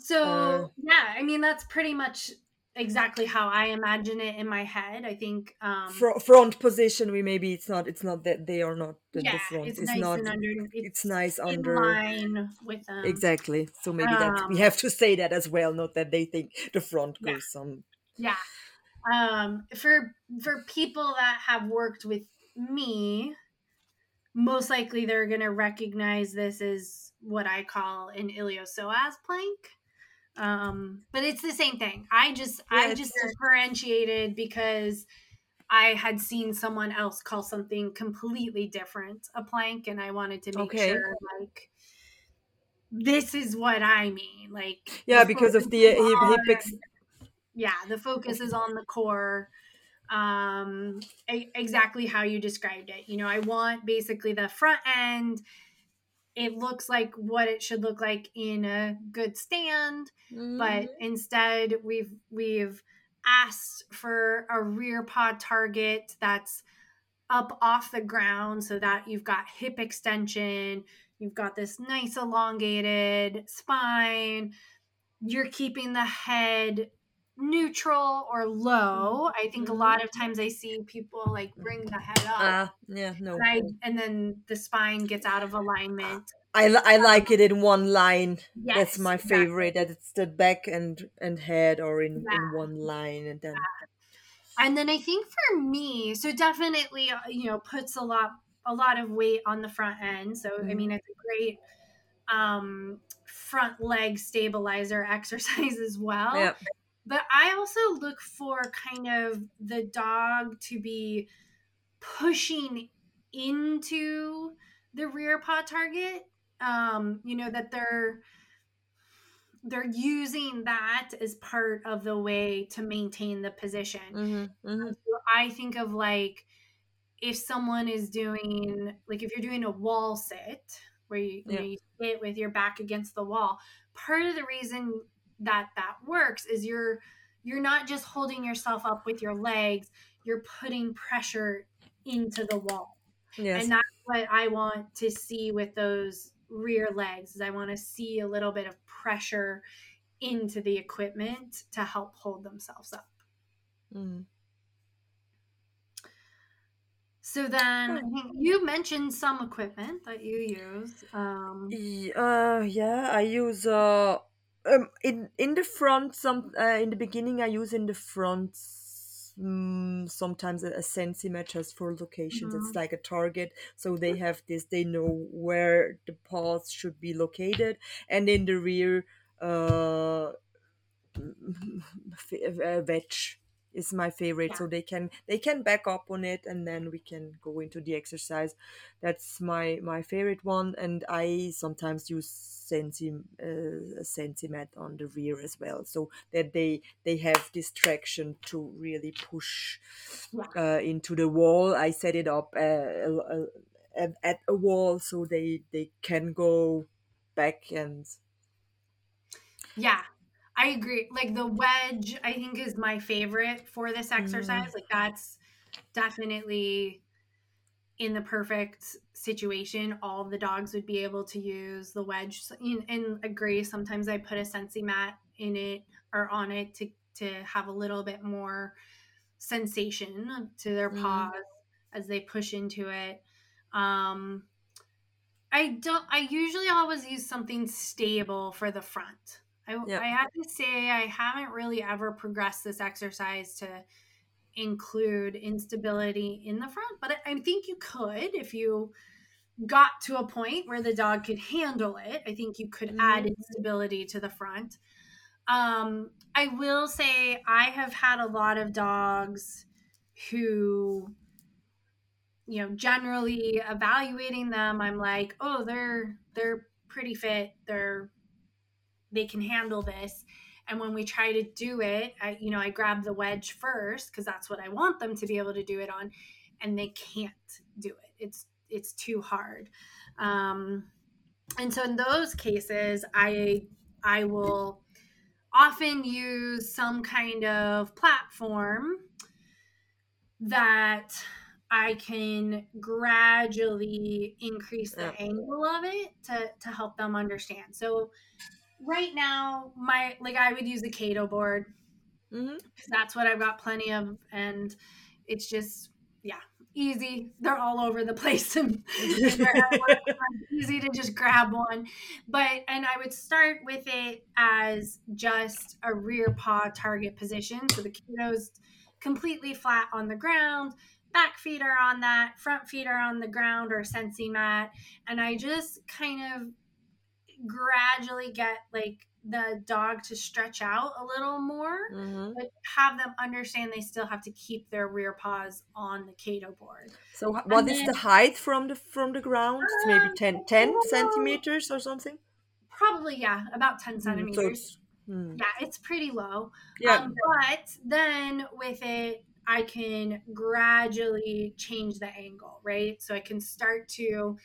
So Uh, yeah, I mean that's pretty much exactly how I imagine it in my head. I think um Fro- front position we maybe it's not it's not that they are not the, yeah, the front it's, it's, nice not under it's, it's nice under line with them. exactly so maybe that we Um, have to say that as well not that they think the front Yeah. goes some Yeah. Um for for people that have worked with me, most likely they're gonna recognize this as what I call an iliopsoas plank. Um, but it's the same thing. I just Yeah, I just differentiated because I had seen someone else call something completely different a plank, and I wanted to make Okay. sure like this is what I mean. Like yeah because of the uh, hip, on- yeah the focus is on the core um e- exactly how you described it. You know i want basically the front end. It looks like what it should look like in a good stand but Mhm. instead we've we've asked for a rear pod target that's up off the ground so that you've got hip extension you've got this nice elongated spine. You're keeping the head neutral or low i think a lot of times i see people like bring the head up Ah, yeah, no. and, I, and then the spine gets out of alignment I, I like it in one line. yes, That's my favorite. That it's the back and and head or in Yeah. in one line, and then and then i think for me so definitely uh, you know puts a lot a lot of weight on the front end so i Mhm. mean it's a great um front leg stabilizer exercise as well yeah, but i also look for kind of the dog to be pushing into the rear paw target um you know that they're they're using that as part of the way to maintain the position. Hmm hmm so I think of like if someone is doing like if you're doing a wall sit where you, you, know, you sit with your back against the wall, part of the reason that that works is you're you're not just holding yourself up with your legs, you're putting pressure into the wall. yes, And that's what I want to see with those rear legs is I want to see a little bit of pressure into the equipment to help hold themselves up. Mhm. So then you mentioned some equipment that you use. Um, uh, yeah. I use uh um in in the front some uh, in the beginning I use in the front mm, sometimes a, a sensi mat just for locations. It's like a target, so they have this. They know where the paws should be located, and in the rear, uh, uh, wedge is my favorite. Yeah. So they can they can back up on it, and then we can go into the exercise. That's my my favorite one, and I sometimes use centi uh, a sensi mat on the rear as well, so that they they have this traction to really push Yeah. uh, into the wall. I set it up uh, uh, at, at a wall so they they can go back and yeah, I agree. Like the wedge, I think is my favorite for this exercise. Like that's definitely in the perfect situation. All the dogs would be able to use the wedge. And, and agree. Sometimes I put a sensi mat in it or on it to to have a little bit more sensation to their Mhm. paws as they push into it. Um, I don't. I usually always use something stable for the front. I, Yep. I have to say I haven't really ever progressed this exercise to include instability in the front, but I, think you could if you got to a point where the dog could handle it. I think you could add Mhm. instability to the front. Um, I will say I have had a lot of dogs who you know generally evaluating them i'm like oh they're they're pretty fit. They're they can handle this. And when we try to do it, I, you know, I grab the wedge first because that's what I want them to be able to do it on, and they can't do it. It's it's too hard. Um, and so in those cases, I I will often use some kind of platform that I can gradually increase the angle of it to to help them understand. So right now, my like I would use a Cato board hmm 'cause that's what I've got plenty of, and it's just yeah easy. They're all over the place and, and they're everywhere. It's easy to just grab one. But and I would start with it as just a rear paw target position. So the Cato's completely flat on the ground. Back feet are on that, front feet are on the ground or sensi mat, and I just kind of gradually get like the dog to stretch out a little more hmm but have them understand they still have to keep their rear paws on the Cato board. So what is then- the height from the from the ground? It's maybe Um, 10, 10 well- centimeters or something. Probably, yeah, about 10 Mm, centimeters. So it's, mm, yeah, it's pretty low. yeah. Um, but then with it, I can gradually change the angle, right? So I can start to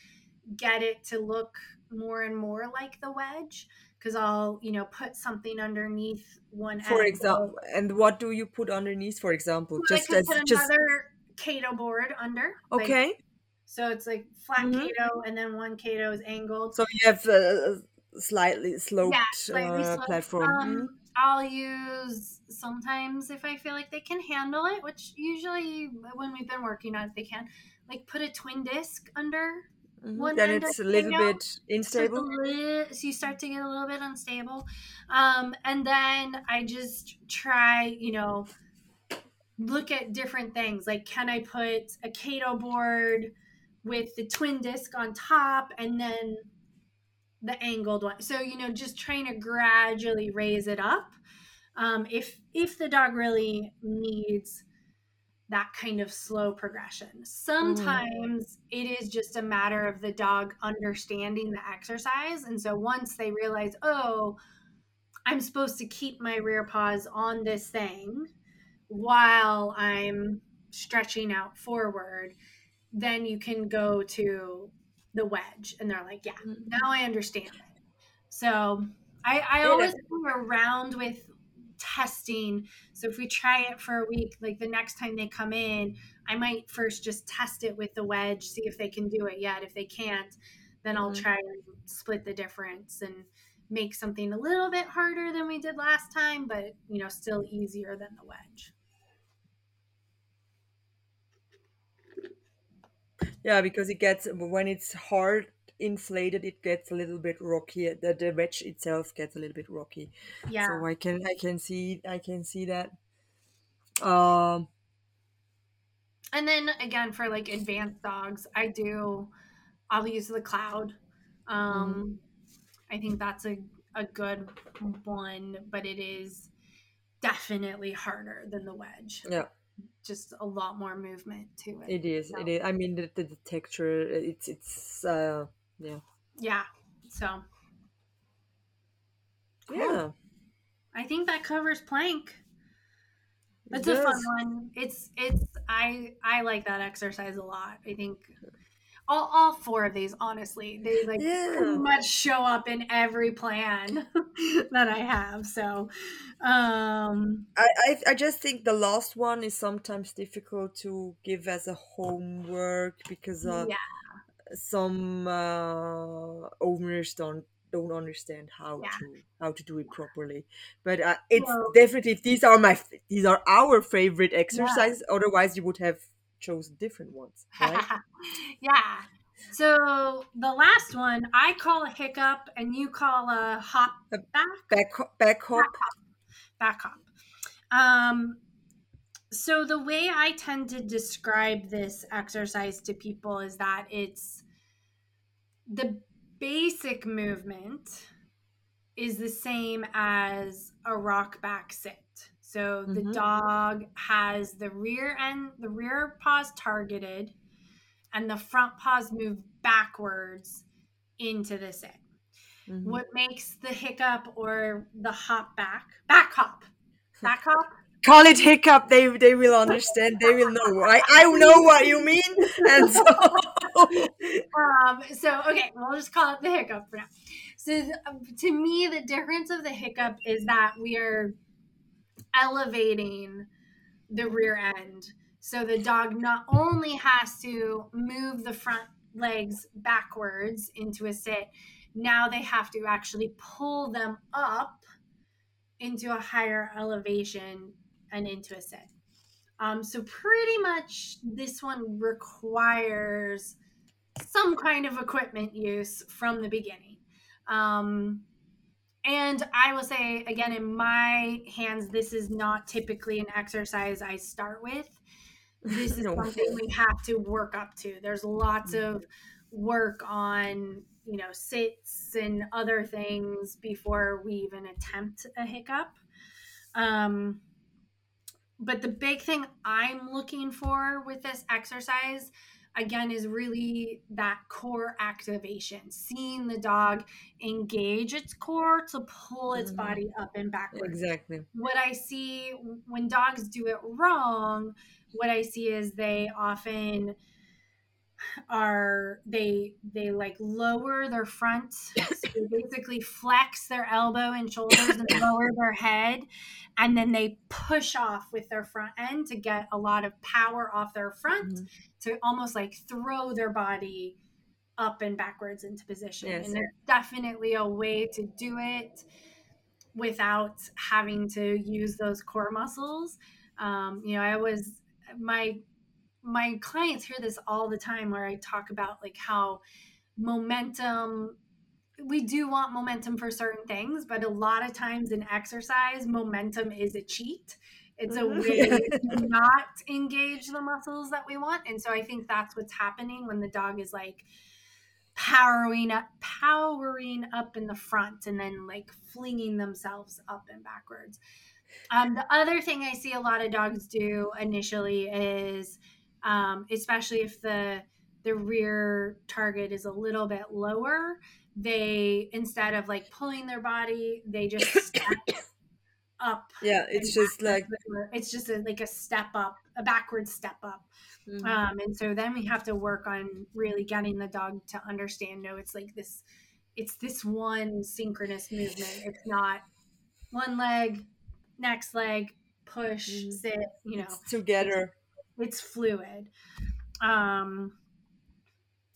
get it to look more and more like the wedge because I'll, you know, put something underneath one for end. example, and what do you put underneath? For example, I just as put just another Cato board under. like, okay. So it's like flat Mhm. Cato, and then one Cato is angled. So you have a slightly sloped slightly uh, sloped. platform. Um, Mhm. I'll use sometimes if I feel like they can handle it, which usually when we've been working on it, they can. Like put a twin disc under. Mhm. one Then it's a little angle, bit So, it's a unstable. li- so you start to get a little bit unstable. Um, and then I just try, you know, look at different things. Like, can I put a Cato board with the twin disc on top and then the angled one? So, you know, just trying to gradually raise it up. Um, if if the dog really needs that kind of slow progression. Sometimes it is just a matter of the dog understanding the exercise. And so once they realize, oh, I'm supposed to keep my rear paws on this thing while I'm stretching out forward, then you can go to the wedge. And they're like, yeah, Mhm. now I understand it. So I, I always go around with testing. So if we try it for a week, like the next time they come in, I might first just test it with the wedge, see if they can do it yet. If they can't, then I'll Mhm. try and split the difference and make something a little bit harder than we did last time, but you know, still easier than the wedge. Yeah, because it gets when it's hard inflated, it gets a little bit rocky. The the wedge itself gets a little bit rocky. Yeah. So I can I can see I can see that. Um. And then again for like advanced dogs, I do I'll use the cloud. Um I think that's a, a good one, but it is definitely harder than the wedge. Yeah. Just a lot more movement to it. It is. So- It is. I mean, the, the, the texture. It's it's. Uh, yeah. Yeah. So Cool. Yeah. I think that covers plank. it It's a fun one. It's it's I I like that exercise a lot. I think all, all four of these, honestly, they like Yeah. pretty much show up in every plan that I have. So, um, I, I I just think the last one is sometimes difficult to give as a homework because uh, yeah, some uh, owners don't don't understand how Yeah. to how to do it properly. But uh, it's Well- definitely these are my these are our favorite exercises. Otherwise, you would have chosen different ones, right? yeah. So the last one I call a hiccup, and you call a hop A back. back ho- back hop. back hop. Um, so the way I tend to describe this exercise to people is that it's the basic movement is the same as a rock back sit. So the Mhm. dog has the rear end, the rear paws targeted, and the front paws move backwards into the sit. Mhm. what makes the hiccup or the hop back back hop back hop Call it hiccup. They they will understand. They will know. I I know what you mean. And so um so okay we'll just call it the hiccup for now so um, to me the difference of the hiccup is that we are elevating the rear end so the dog not only has to move the front legs backwards into a sit now they have to actually pull them up into a higher elevation and into a sit um, so pretty much this one requires some kind of equipment use from the beginning. Um, and I will say again, in my hands, this is not typically an exercise I start with. This is No. something we have to work up to. There's lots of work on, you know, sits and other things before we even attempt a hiccup. Um, but the big thing I'm looking for with this exercise again is really that core activation seeing the dog engage its core to pull its Mhm. body up and backwards exactly. what i see when dogs do it wrong what i see is they often are they they like lower their front so they basically flex their elbow and shoulders and lower their head and then they push off with their front end to get a lot of power off their front Mhm. to almost like throw their body up and backwards into position Yes. and there's definitely a way to do it without having to use those core muscles um, you know i was my my clients hear this all the time where I talk about like how momentum we do want momentum for certain things, but a lot of times in exercise, momentum is a cheat. It's a Mhm. way to not engage the muscles that we want. And so I think that's what's happening when the dog is like powering up powering up in the front and then like flinging themselves up and backwards. Um, the other thing I see a lot of dogs do initially is um, especially if the the rear target is a little bit lower they instead of like pulling their body they just step up Yeah, it's just like it's just a, like a step up a backward step up Mhm. um, and so then we have to work on really getting the dog to understand no it's like this it's this one synchronous movement it's not one leg next leg push Mhm. sit you know it's together. It's fluid um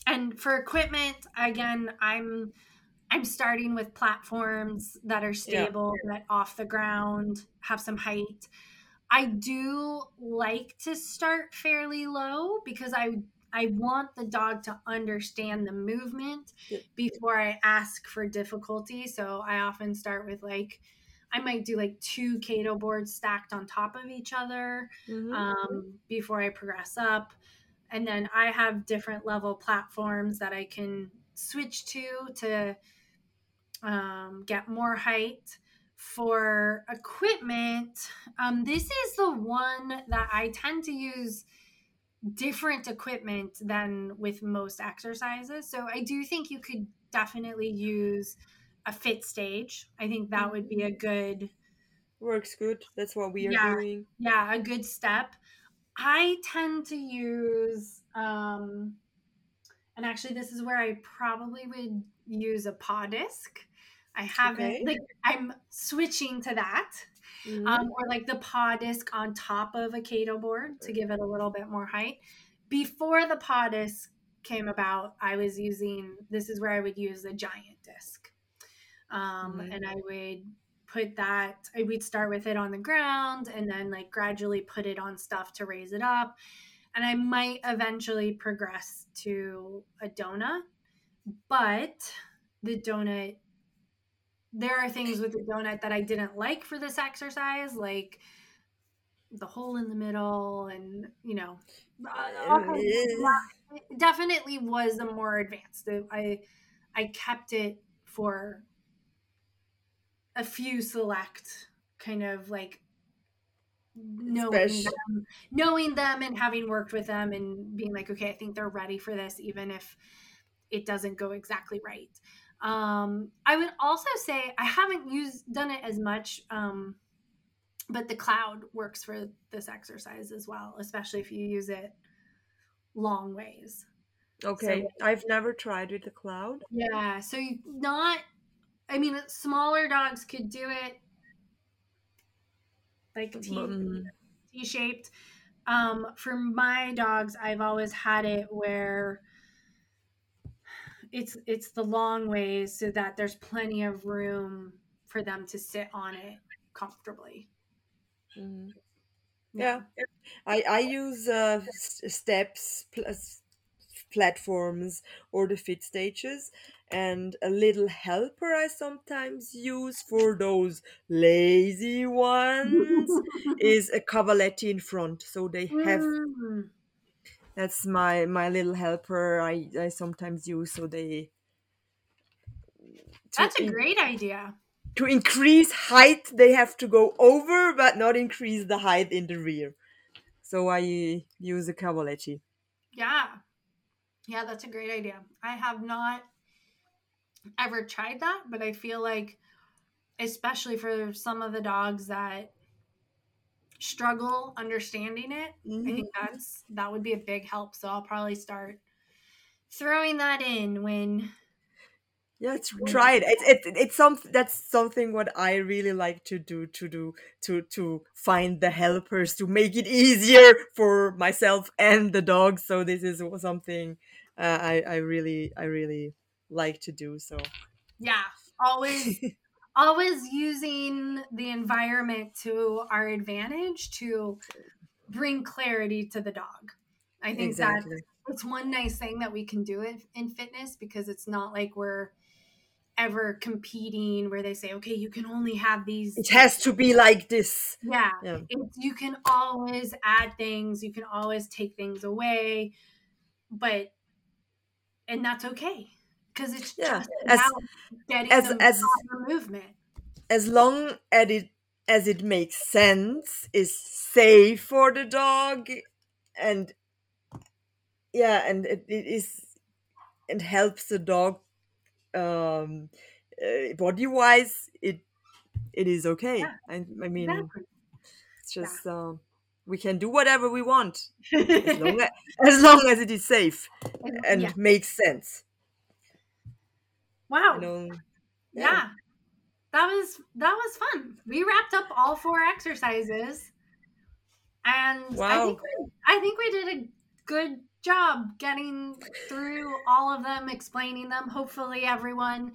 and for equipment again i'm i'm starting with platforms that are Yeah. stable that off the ground have some height i do like to start fairly low because i i want the dog to understand the movement Yeah. before i ask for difficulty so i often start with like i might do like two Cato boards stacked on top of each other Mhm. um, before I progress up. And then I have different level platforms that I can switch to to um, get more height. For equipment, um, this is the one that I tend to use different equipment than with most exercises. So I do think you could definitely use a fit stage. I think that would be a good Works good. That's what we are Yeah. doing. yeah a good step i tend to use um and actually this is where i probably would use a paw disc i haven't Okay. like i'm switching to that Mhm. um, or like the paw disc on top of a cato board to give it a little bit more height before the paw disc came about i was using this is where i would use the giant disc um, Mhm. and i would put that I would start with it on the ground and then like gradually put it on stuff to raise it up. And i might eventually progress to a donut but the donut there are things with the donut that i didn't like for this exercise like the hole in the middle and you know all kinds of- Uh, it definitely was a more advanced i i kept it for a few select kind of like knowing Special. them, knowing them and having worked with them and being like okay i think they're ready for this even if it doesn't go exactly right. Um, I would also say I haven't used done it as much, um, but the cloud works for this exercise as well, especially if you use it long ways. Okay, so, I've never tried with the cloud. Yeah, so you not. I mean, smaller dogs could do it like T mm. shaped. Um, for my dogs, I've always had it where it's it's the long ways so that there's plenty of room for them to sit on it comfortably. Mm. Yeah. yeah. I I use uh, steps plus platforms or the fit stages and a little helper I sometimes use for those lazy ones is a cavaletti in front so they have mm. that's my my little helper I I sometimes use so they That's a in, great idea. To increase height they have to go over but not increase the height in the rear. So I use a cavaletti. Yeah. Yeah, that's a great idea. I have not ever tried that, but I feel like, especially for some of the dogs that struggle understanding it, mm-hmm. I think that's that would be a big help. So I'll probably start throwing that in when yeah try it it's it, it's some that's something what i really like to do to do to to find the helpers to make it easier for myself and the dog so this is something uh, I I really I really like to do. So yeah, always always using the environment to our advantage to bring clarity to the dog. I think exactly. that it's one nice thing that we can do it in fitness because it's not like we're ever competing where they say, okay, you can only have these. It has to be like this. Yeah. yeah. you can always add things, you can always take things away. But and that's okay because it's yeah. just as, getting as, as movement. As long as it as it makes sense, is safe for the dog, and yeah, and it, it is and helps the dog um uh, body wise it it is okay yeah, I, I mean exactly. it's just yeah. um we can do whatever we want as, long as, as, long as it is safe and yeah. makes sense wow you know, yeah. yeah. that was that was fun we wrapped up all four exercises and wow. I, think we, I think we did a good job getting through all of them explaining them hopefully everyone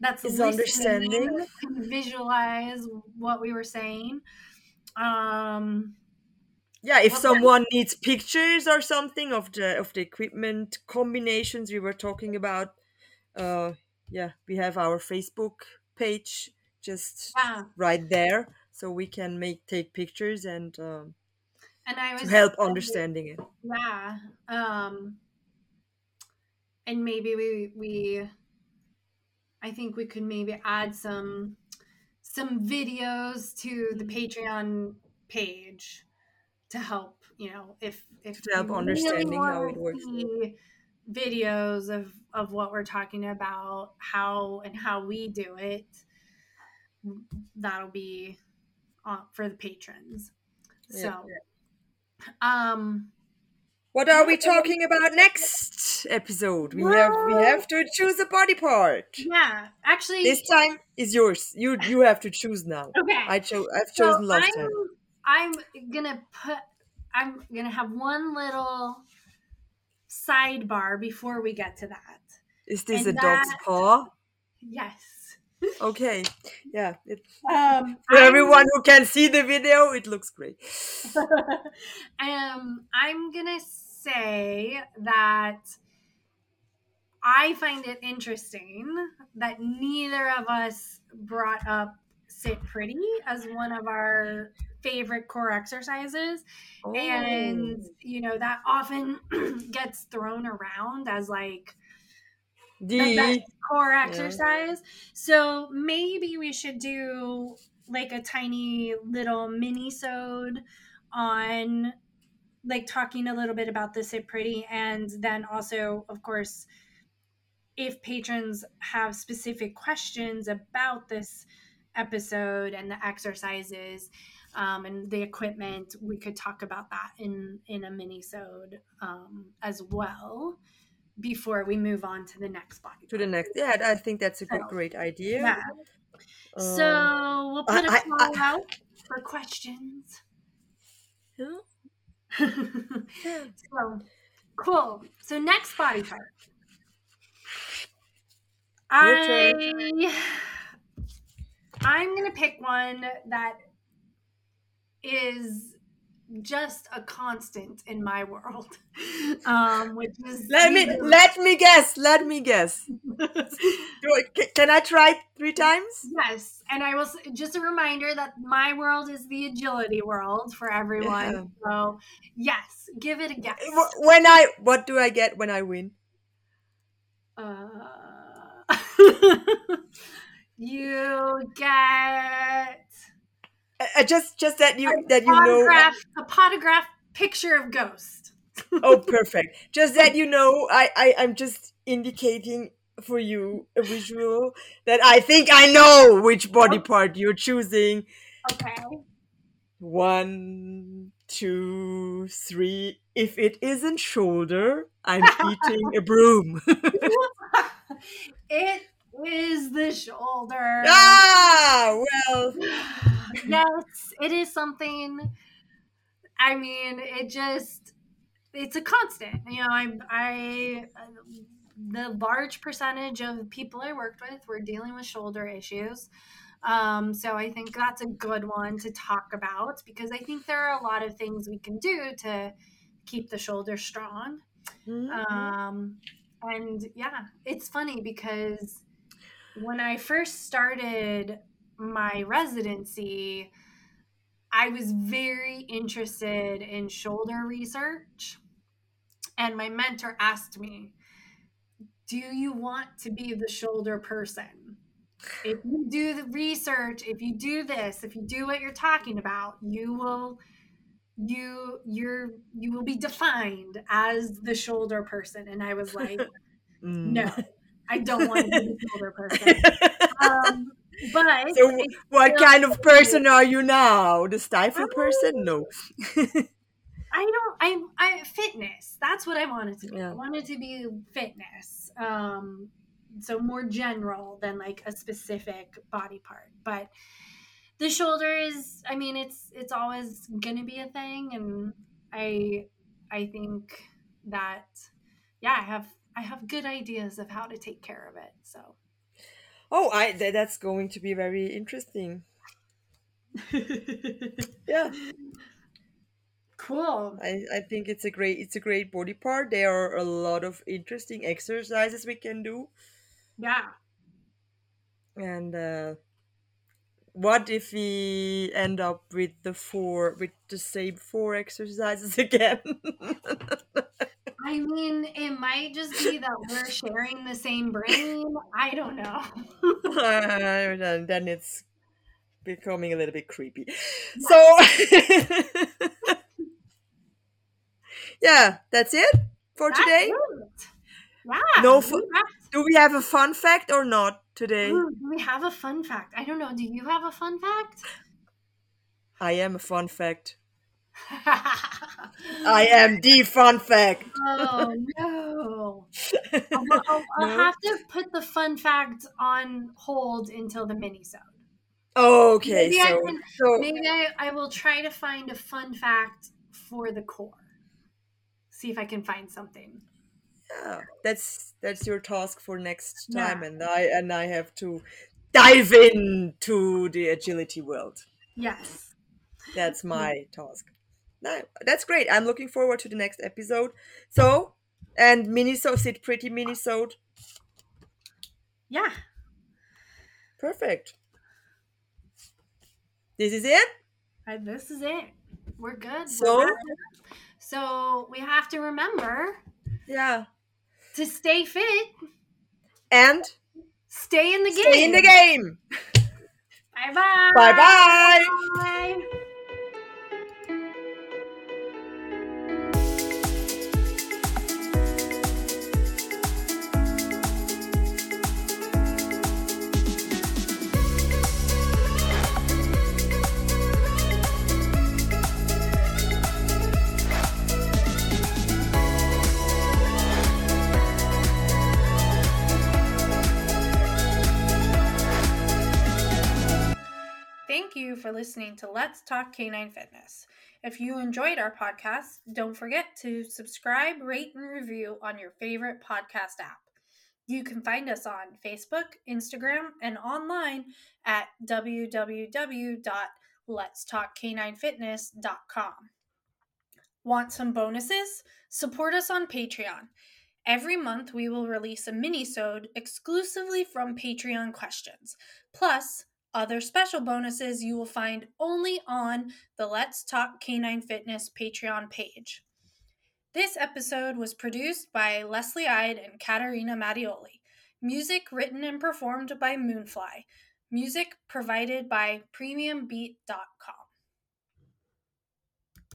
that's is understanding can visualize what we were saying um yeah if someone needs pictures or something of the of the equipment combinations we were talking about uh yeah we have our facebook page just right there so we can make take pictures and um and i was to help understanding it. Yeah um and maybe we we i think we could maybe add some some videos to the patreon page to help you know if if to help understanding really how it works videos of of what we're talking about how and how we do it that'll be for the patrons so um what are we talking about next episode? We have we have to choose a body part. Yeah, actually, this time is yours. You you have to choose now. Okay, I chose. I've chosen so last I'm, time. I'm gonna put I'm gonna have one little sidebar before we get to that. Is this and a that, dog's paw? Yes. Okay. Yeah. It, um, for I'm, everyone who can see the video, it looks great. um, I'm gonna say that I find it interesting that neither of us brought up sit pretty as one of our favorite core exercises oh. and you know that often gets thrown around as like the, the best core exercise yeah. so maybe we should do like a tiny little mini sode on like talking a little bit about the sit pretty and then also of course if patrons have specific questions about this episode and the exercises um, and the equipment, we could talk about that in in a mini-sode um, as well before we move on to the next body. To the next, yeah, I think that's a good, great idea. Yeah. Um, So we'll put a I- I- call out for questions. yeah. so cool. So next body part. I I'm gonna pick one that is just a constant in my world. Um, which is Let me let me guess. Let me guess. Do I- ca- Can I try three times? Yes, and I will just a reminder that my world is the agility world for everyone. Yeah. So, yes, give it a guess. When I what do I get when I win? Uh, you get I, I just just that you a that you know. Uh, photograph, a photograph picture of Ghost. Oh, perfect. Just that you know. I I I'm just indicating for you a visual that I think I know which body part you're choosing. Okay. One, two, three. If it isn't shoulder, I'm eating a broom. it is the shoulder. ah, well. yes, it is something. I mean, it just it's a constant. You know, I I the large percentage of people I worked with were dealing with shoulder issues. Um, so I think that's a good one to talk about because I think there are a lot of things we can do to keep the shoulder strong. Mhm. Um, and yeah, it's funny because when I first started my residency, I was very interested in shoulder research. And my mentor asked me, Do you want to be the shoulder person? If you do the research, if you do this, if you do what you're talking about, you will you you're you will be defined as the shoulder person and i was like Mm. no i don't want to be the shoulder person um, but So, what kind of person are you now? The stifle person? No. i don't i'm i fitness that's what i wanted to be Yeah. i wanted to be fitness um so more general than like a specific body part but the shoulder is i mean it's it's always gonna be a thing and i i think that yeah i have i have good ideas of how to take care of it so Oh, I th- that's going to be very interesting. Yeah, cool I, I think it's a great it's a great body part. There are a lot of interesting exercises we can do. yeah And uh, what if we end up with the four with the same four exercises again? i mean it might just be that we're sharing the same brain i don't know then it's becoming a little bit creepy. So yeah, that's it for That's today. it. yeah No we fu- Do we have a fun fact or not today? Ooh, do we have a fun fact i don't know do you have a fun fact I am a fun fact. I am the fun fact. oh no I'll, I'll, I'll No? have to put the fun fact on hold until the mini-sode. Okay, Maybe I can- so Maybe I, I will try to find a fun fact for the core. See if I can find something. yeah, that's that's your task for next time, Yeah. and I and I have to dive into the agility world. Yes. That's my task. No, that's great. I'm looking forward to the next episode. So, and Minisode, sit pretty Minisode. Yeah. Perfect. This is it. And this is it. We're good. We're So? so we have to remember Yeah. to stay fit, And stay in the game. stay in the game. Bye bye. Bye-bye. Bye. thank you listening to Let's Talk Canine Fitness. If you enjoyed our podcast, don't forget to subscribe, rate, and review on your favorite podcast app. You can find us on Facebook, Instagram, and online at www.letstalkcaninefitness.com. Want some bonuses? Support us on Patreon. Every month we will release a mini-sode exclusively from Patreon questions. Plus, other special bonuses you will find only on the Let's Talk Canine Fitness Patreon page. This episode was produced by Leslie Eide and Katerina Mattioli. Music written and performed by Moonfly. Music provided by PremiumBeat.com.